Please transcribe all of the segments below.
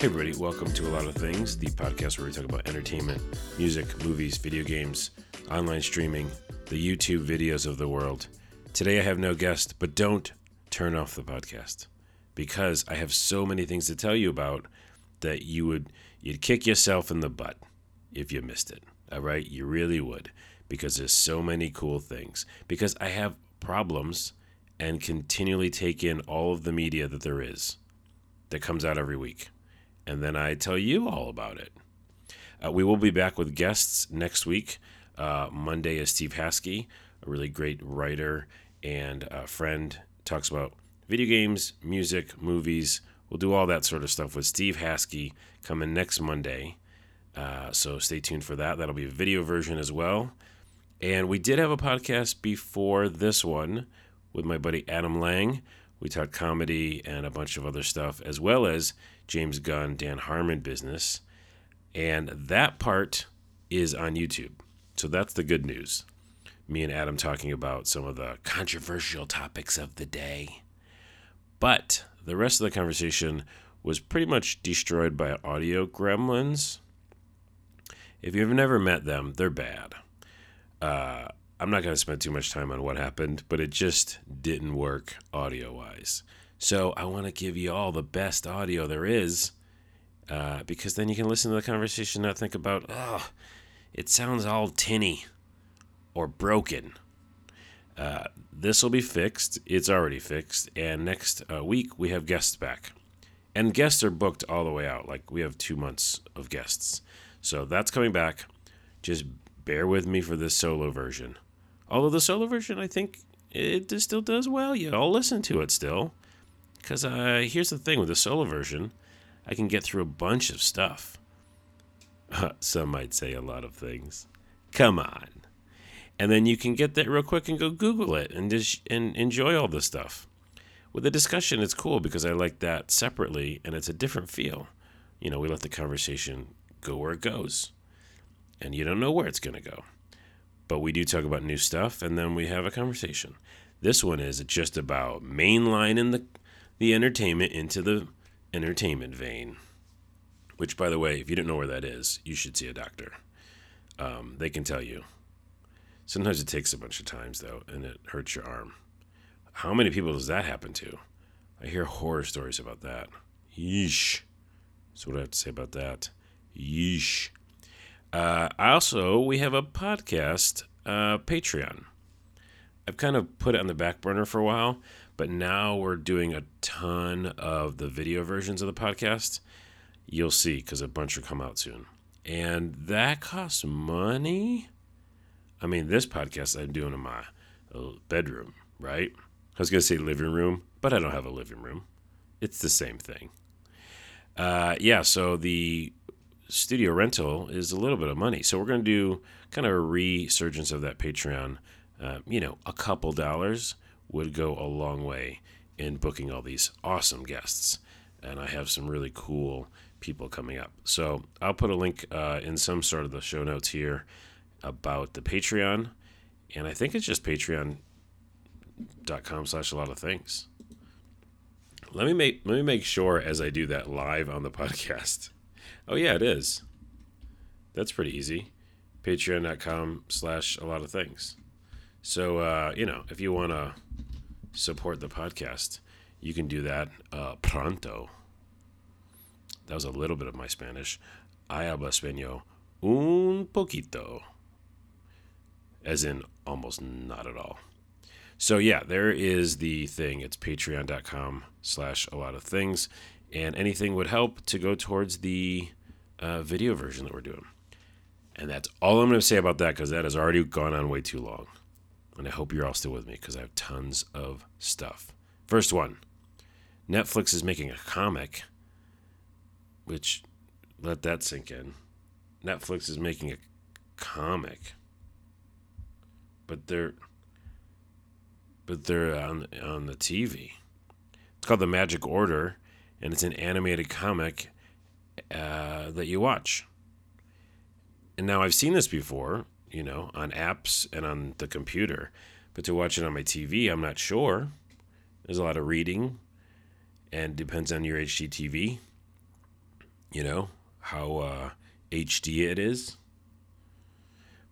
Hey, everybody, welcome to A Lot of Things, the podcast where we talk about entertainment, music, movies, video games, online streaming, the YouTube videos of the world. Today I have no guest, but don't turn off the podcast because I have so many things to tell you about that you would you'd kick yourself in the butt if you missed it. All right, you really would because there's so many cool things. Because I have problems and continually take in all of the media that there is that comes out every week and then I tell you all about it. Uh, we will be back with guests next week. Uh, Monday is Steve Haskey, a really great writer and a friend, talks about video games, music, movies. We'll do all that sort of stuff with Steve Haskey coming next Monday. Uh, so stay tuned for that. That'll be a video version as well. And we did have a podcast before this one with my buddy Adam Lang. We talked comedy and a bunch of other stuff, as well as James Gunn, Dan Harmon business. And that part is on YouTube. So that's the good news. Me and Adam talking about some of the controversial topics of the day. But the rest of the conversation was pretty much destroyed by audio gremlins. If you've never met them, they're bad. Uh, I'm not going to spend too much time on what happened, but it just didn't work audio wise. So I want to give you all the best audio there is, uh, because then you can listen to the conversation, not think about, oh, it sounds all tinny or broken. Uh, this will be fixed. It's already fixed. And next uh, week, we have guests back. And guests are booked all the way out. Like we have two months of guests. So that's coming back. Just bear with me for this solo version. Although the solo version, I think it still does well. You all listen to it still. Because uh, here's the thing with the solo version, I can get through a bunch of stuff. Some might say a lot of things. Come on. And then you can get that real quick and go Google it and just and enjoy all this stuff. With the discussion, it's cool because I like that separately and it's a different feel. You know, we let the conversation go where it goes. And you don't know where it's going to go. But we do talk about new stuff and then we have a conversation. This one is just about mainlining the the entertainment into the entertainment vein. Which, by the way, if you don't know where that is, you should see a doctor. Um, they can tell you. Sometimes it takes a bunch of times, though, and it hurts your arm. How many people does that happen to? I hear horror stories about that. Yeesh. That's what I have to say about that. Yeesh. Uh, also, we have a podcast, uh, Patreon. I've kind of put it on the back burner for a while but now we're doing a ton of the video versions of the podcast. You'll see because a bunch will come out soon. And that costs money. I mean, this podcast I'm doing in my uh, bedroom, right? I was going to say living room, but I don't have a living room. It's the same thing. Uh, yeah, so the studio rental is a little bit of money. So we're going to do kind of a resurgence of that Patreon. Uh, you know, a couple dollars would go a long way in booking all these awesome guests. And I have some really cool people coming up. So I'll put a link uh, in some sort of the show notes here about the Patreon. And I think it's just patreon.com slash a lot of things. Let me make let me make sure as I do that live on the podcast. Oh yeah, it is. That's pretty easy. Patreon.com slash a lot of things. So uh, you know, if you wanna support the podcast, you can do that uh, pronto. That was a little bit of my Spanish. I hablo español un poquito, as in almost not at all. So yeah, there is the thing. It's patreon.com slash a lot of things. And anything would help to go towards the uh, video version that we're doing. And that's all I'm going to say about that because that has already gone on way too long. And I hope you're all still with me because I have tons of stuff. First one Netflix is making a comic, which let that sink in. Netflix is making a comic, but they're but they're on on the TV. It's called The Magic Order, and it's an animated comic uh, that you watch. And now I've seen this before, you know, on apps and on the computer. But to watch it on my TV, I'm not sure. There's a lot of reading and depends on your HDTV. you know, how uh, HD it is.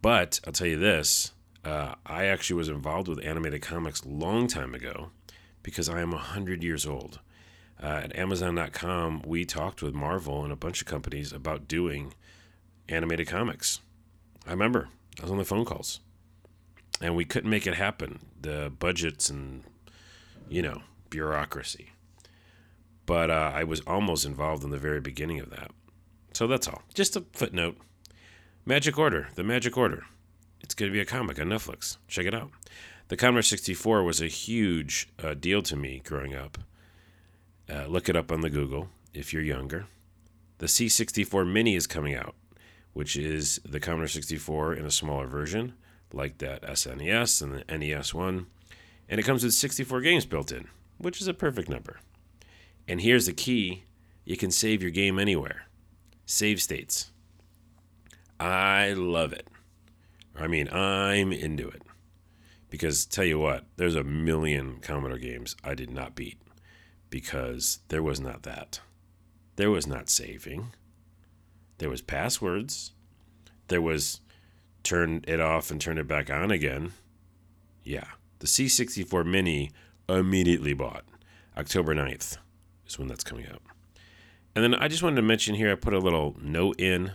But I'll tell you this uh, I actually was involved with animated comics long time ago because I am 100 years old. Uh, at Amazon.com, we talked with Marvel and a bunch of companies about doing animated comics. I remember I was on the phone calls, and we couldn't make it happen. The budgets and you know bureaucracy. But uh, I was almost involved in the very beginning of that. So that's all. Just a footnote. Magic Order, The Magic Order. It's going to be a comic on Netflix. Check it out. The Commodore 64 was a huge uh, deal to me growing up. Uh, look it up on the Google if you're younger. The C64 Mini is coming out, which is the Commodore 64 in a smaller version, like that SNES and the NES one. And it comes with 64 games built in, which is a perfect number. And here's the key you can save your game anywhere. Save states. I love it. I mean, I'm into it. Because tell you what, there's a million Commodore games I did not beat because there was not that. There was not saving. There was passwords. There was turn it off and turn it back on again. Yeah. The C64 Mini immediately bought. October 9th is when that's coming out. And then I just wanted to mention here, I put a little note in,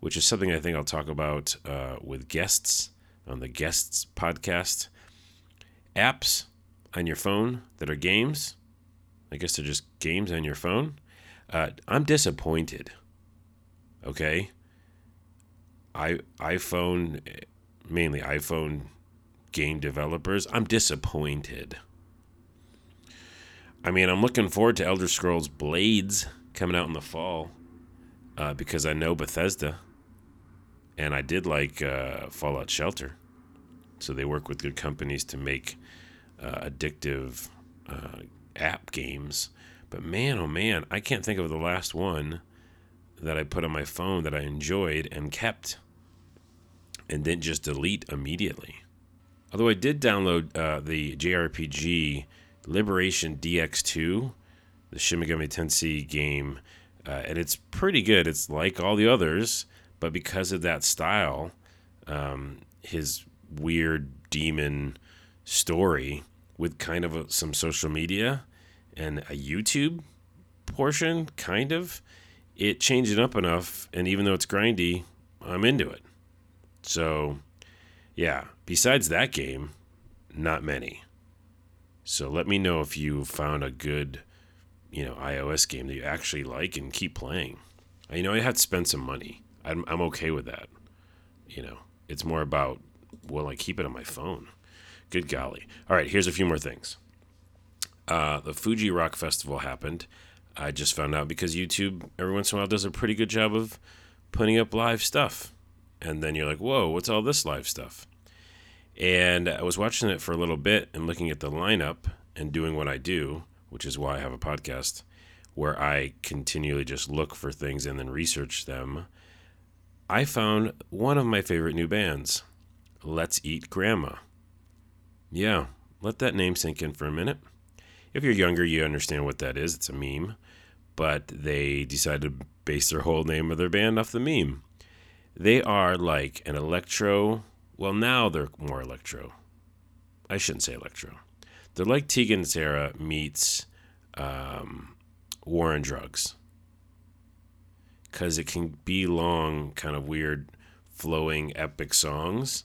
which is something I think I'll talk about uh, with guests on the Guests podcast. Apps on your phone that are games. I guess they're just games on your phone. Uh, I'm disappointed. Okay. I iPhone, mainly iPhone game developers. I'm disappointed. I mean, I'm looking forward to Elder Scrolls Blades coming out in the fall uh, because I know Bethesda, and I did like uh, Fallout Shelter. So they work with good companies to make uh, addictive uh, app games. But man, oh man, I can't think of the last one that I put on my phone that I enjoyed and kept and didn't just delete immediately. Although I did download uh, the JRPG Liberation DX2, the Shin Megami Tensei game, uh, and it's pretty good. It's like all the others, but because of that style, um, his weird demon story with kind of a, some social media and a YouTube portion, kind of, it changed it up enough. And even though it's grindy, I'm into it. So, yeah, besides that game, not many. So let me know if you found a good, you know, iOS game that you actually like and keep playing. You know, I have to spend some money. I'm, I'm okay with that. You know, it's more about, will I keep it on my phone? Good golly. All right, here's a few more things. Uh, the Fuji Rock Festival happened. I just found out because YouTube every once in a while does a pretty good job of putting up live stuff. And then you're like, whoa, what's all this live stuff? And I was watching it for a little bit and looking at the lineup and doing what I do, which is why I have a podcast where I continually just look for things and then research them. I found one of my favorite new bands, Let's Eat Grandma. Yeah, let that name sink in for a minute. If you're younger, you understand what that is. It's a meme. But they decided to base their whole name of their band off the meme. They are like an electro well, now they're more electro. I shouldn't say electro. They're like Tegan and Sara meets um, War on Drugs. Because it can be long, kind of weird, flowing, epic songs,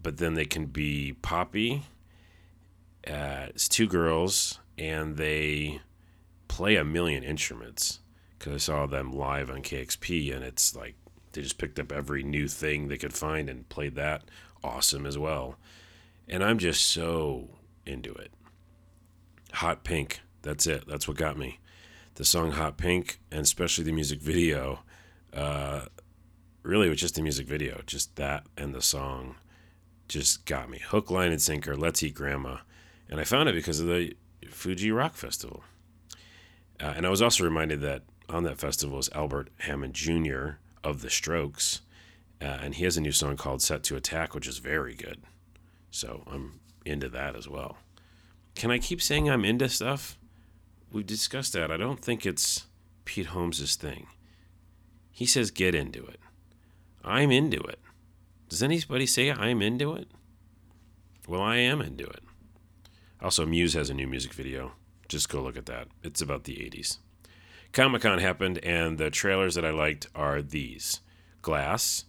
but then they can be poppy. Uh, it's two girls, and they play a million instruments. Because I saw them live on KEXP, and it's like they just picked up every new thing they could find and played that awesome as well. And I'm just so into it. Hot Pink, that's it. That's what got me. The song Hot Pink, and especially the music video, uh, really was just the music video. Just that and the song just got me. Hook, line, and sinker. Let's eat grandma. And I found it because of the Fuji Rock Festival. Uh, and I was also reminded that on that festival is Albert Hammond Jr., of the Strokes, uh, and he has a new song called "Set to Attack," which is very good. So I'm into that as well. Can I keep saying I'm into stuff? We've discussed that. I don't think it's Pete Holmes' thing. He says, get into it. I'm into it. Does anybody say I'm into it? Well, I am into it. Also, Muse has a new music video. Just go look at that. It's about the 80s. Comic Con happened, and the trailers that I liked are these Glass,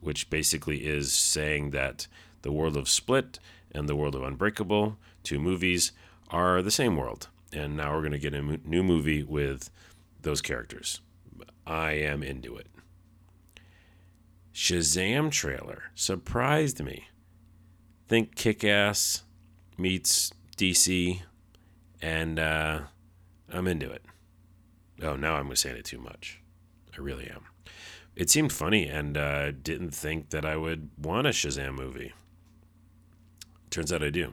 which basically is saying that the world of Split and the world of Unbreakable, two movies, are the same world. And now we're going to get a new movie with those characters. I am into it. Shazam trailer surprised me. Think Kick Ass meets DC, and uh, I'm into it. Oh, now I'm saying it too much. I really am. It seemed funny, and uh, didn't think that I would want a Shazam movie. Turns out I do.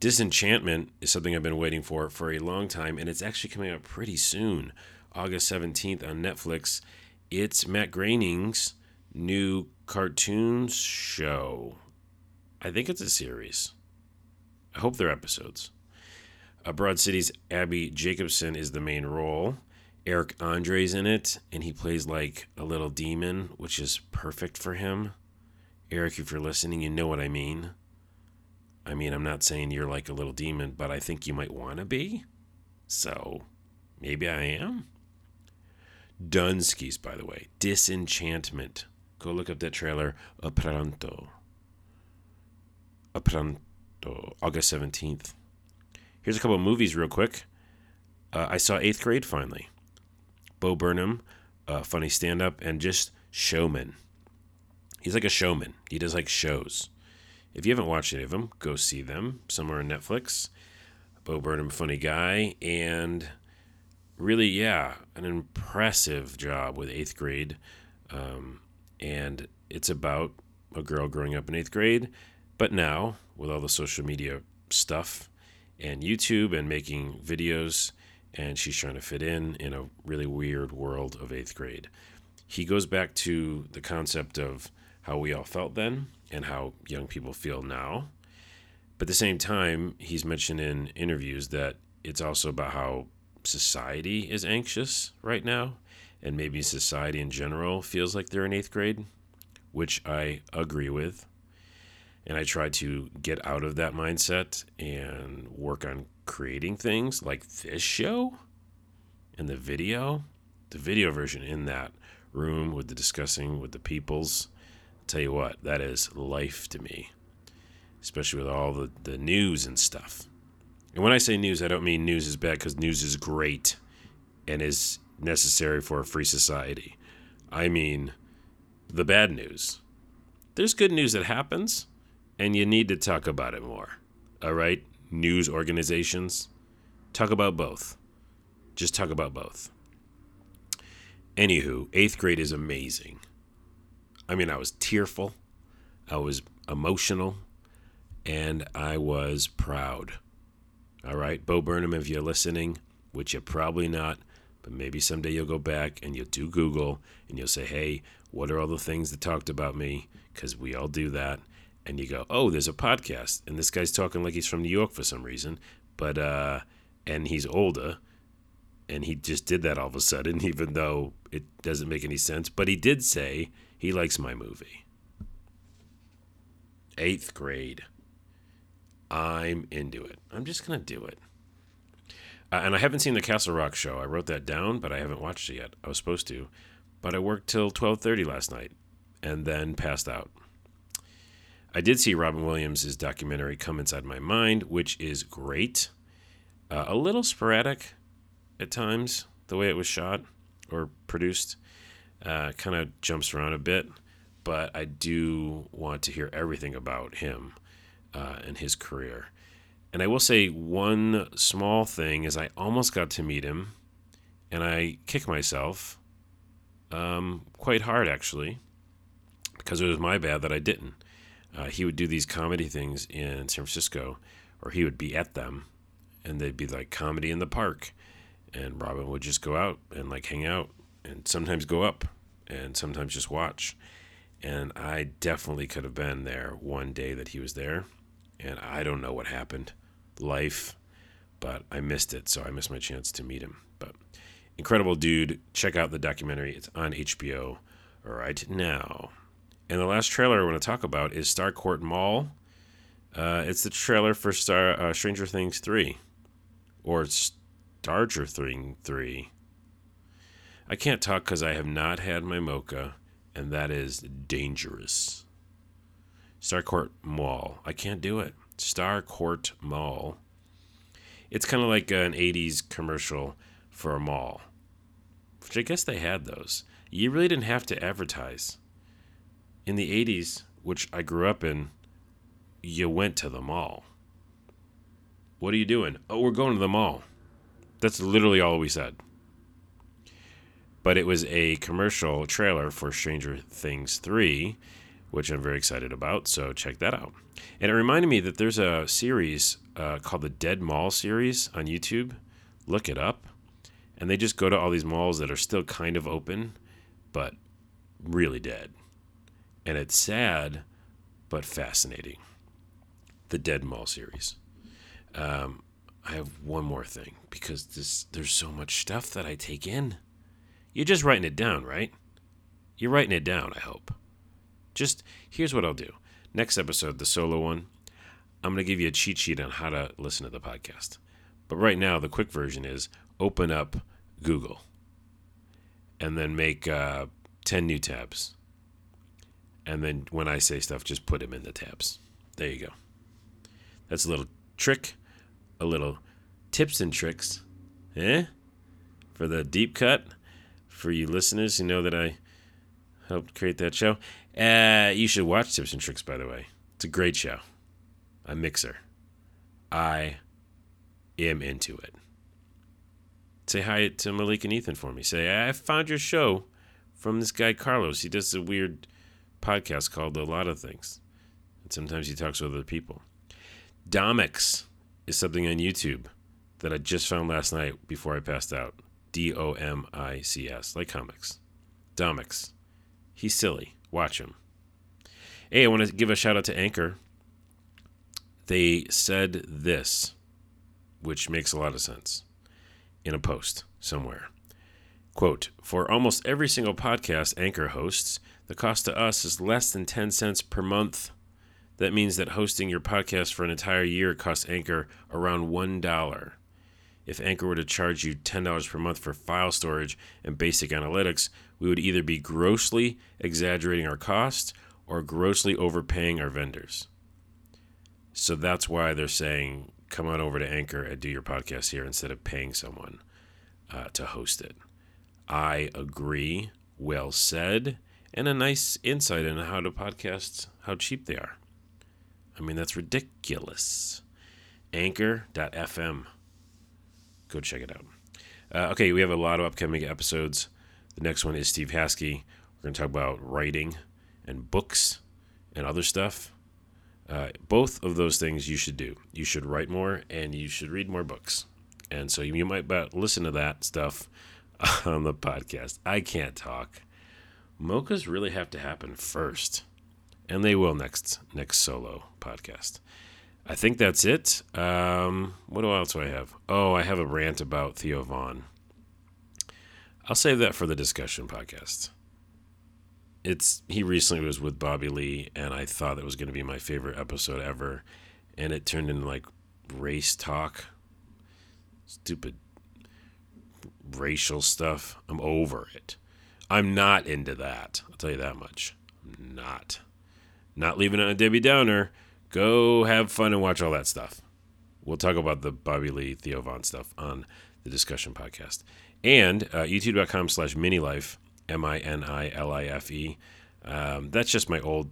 Disenchantment is something I've been waiting for for a long time, and it's actually coming out pretty soon, August 17th on Netflix. It's Matt Groening's new cartoons show. I think it's a series. I hope they're episodes. Uh, Broad City's Abbi Jacobson is the main role. Eric Andre's in it, and he plays like a little demon, which is perfect for him. Eric, if you're listening, you know what I mean. I mean, I'm not saying you're like a little demon, but I think you might want to be. So, maybe I am. Dunskies, by the way. Disenchantment. Go look up that trailer. A pronto. Pronto. August 17th. Here's a couple of movies, real quick. Uh, I saw Eighth Grade finally. Bo Burnham, uh, funny stand up, and just showman. He's like a showman. He does like shows. If you haven't watched any of them, go see them somewhere on Netflix. Bo Burnham, funny guy, and really, yeah, an impressive job with eighth grade. Um, and it's about a girl growing up in eighth grade, but now with all the social media stuff and YouTube and making videos, and she's trying to fit in in a really weird world of eighth grade. He goes back to the concept of how we all felt then and how young people feel now. But at the same time, he's mentioned in interviews that it's also about how society is anxious right now, and maybe society in general feels like they're in eighth grade, which I agree with. And I try to get out of that mindset and work on creating things like this show and the video, the video version in that room with the discussing with the peoples tell you what, that is life to me, especially with all the, the news and stuff. And when I say news, I don't mean news is bad because news is great and is necessary for a free society. I mean the bad news. There's good news that happens, and you need to talk about it more. All right? News organizations, talk about both. Just talk about both. Anywho, eighth grade is amazing. I mean, I was tearful, I was emotional, and I was proud. All right, Bo Burnham, if you're listening, which you're probably not, but maybe someday you'll go back and you'll do Google and you'll say, hey, what are all the things that talked about me? Because we all do that. And you go, oh, there's a podcast. And this guy's talking like he's from New York for some reason. But, uh, and he's older. And he just did that all of a sudden, even though it doesn't make any sense. But he did say, he likes my movie. Eighth grade. I'm into it. I'm just to do it. Uh, and I haven't seen the Castle Rock show. I wrote that down, but I haven't watched it yet. I was supposed to, but I worked till 12:30 last night and then passed out. I did see Robin Williams' documentary Come Inside My Mind, which is great. Uh, a little sporadic at times, the way it was shot or produced uh, kind of jumps around a bit, but I do want to hear everything about him uh, and his career. And I will say one small thing is I almost got to meet him, and I kick myself um, quite hard actually, because it was my bad that I didn't. Uh, he would do these comedy things in San Francisco, or he would be at them, and they'd be like comedy in the park, and Robin would just go out and like hang out and sometimes go up and sometimes just watch. And I definitely could have been there one day that he was there. And I don't know what happened. Life, but I missed it. So I missed my chance to meet him. But incredible dude. Check out the documentary. It's on HBO right now. And the last trailer I want to talk about is Starcourt Mall. Uh, it's the trailer for Star uh, Stranger Things 3 or Starger Thing 3. I can't talk because I have not had my mocha, and that is dangerous. Starcourt Mall. I can't do it. Starcourt Mall. It's kind of like an 80s commercial for a mall, which I guess they had those. You really didn't have to advertise. In the 80s, which I grew up in, you went to the mall. What are you doing? Oh, we're going to the mall. That's literally all we said. But it was a commercial trailer for Stranger Things 3, which I'm very excited about. So check that out. And it reminded me that there's a series uh, called the Dead Mall series on YouTube. Look it up. And they just go to all these malls that are still kind of open, but really dead. And it's sad, but fascinating. The Dead Mall series. Um, I have one more thing because this there's so much stuff that I take in. You're just writing it down, right? You're writing it down, I hope. Just here's what I'll do. Next episode, the solo one, I'm going to give you a cheat sheet on how to listen to the podcast. But right now, the quick version is open up Google and then make uh, 10 new tabs. And then when I say stuff, just put them in the tabs. There you go. That's a little trick, a little tips and tricks, eh? For the deep cut, for you listeners who know that I helped create that show. Uh, you should watch Tips and Tricks, by the way. It's a great show. A mixer. I am into it. Say hi to Malik and Ethan for me. Say, I found your show from this guy Carlos. He does a weird podcast called A Lot of Things. And sometimes he talks with other people. Domics is something on YouTube that I just found last night before I passed out. D O M I C S, like comics. Domics. He's silly. Watch him. Hey, I want to give a shout out to Anchor. They said this, which makes a lot of sense, in a post somewhere. Quote For almost every single podcast Anchor hosts, the cost to us is less than 10 cents per month. That means that hosting your podcast for an entire year costs Anchor around $1. If Anchor were to charge you $10 per month for file storage and basic analytics, we would either be grossly exaggerating our costs or grossly overpaying our vendors. So that's why they're saying come on over to Anchor and do your podcast here instead of paying someone uh, to host it. I agree. Well said. And a nice insight into how to podcasts, how cheap they are. I mean, that's ridiculous. Anchor.fm. Go check it out. Uh, okay, we have a lot of upcoming episodes. The next one is Steve Haskey. We're going to talk about writing and books and other stuff. Uh, both of those things you should do. You should write more and you should read more books. And so you might listen to that stuff on the podcast. I can't talk. Mochas really have to happen first, and they will next next solo podcast. I think that's it. Um, what else do I have? Oh, I have a rant about Theo Von. I'll save that for the discussion podcast. It's he recently was with Bobby Lee, and I thought that was going to be my favorite episode ever, and it turned into like race talk, stupid racial stuff. I'm over it. I'm not into that. I'll tell you that much. I'm not. Not leaving it on a Debbie Downer. Go have fun and watch all that stuff. We'll talk about the Bobby Lee, Theo Von stuff on the discussion podcast. And uh, youtube.com slash minilife, M I N I L I F E. Um, that's just my old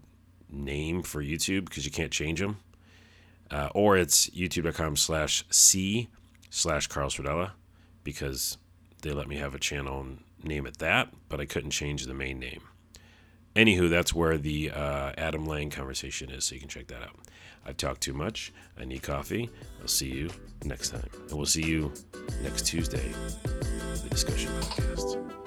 name for YouTube because you can't change them. Uh, or it's youtube.com slash C slash Carl Stradella because they let me have a channel and name it that, but I couldn't change the main name. Anywho, that's where the uh, Adam Lang conversation is, so you can check that out. I've talked too much. I need coffee. I'll see you next time. And we'll see you next Tuesday, the discussion podcast.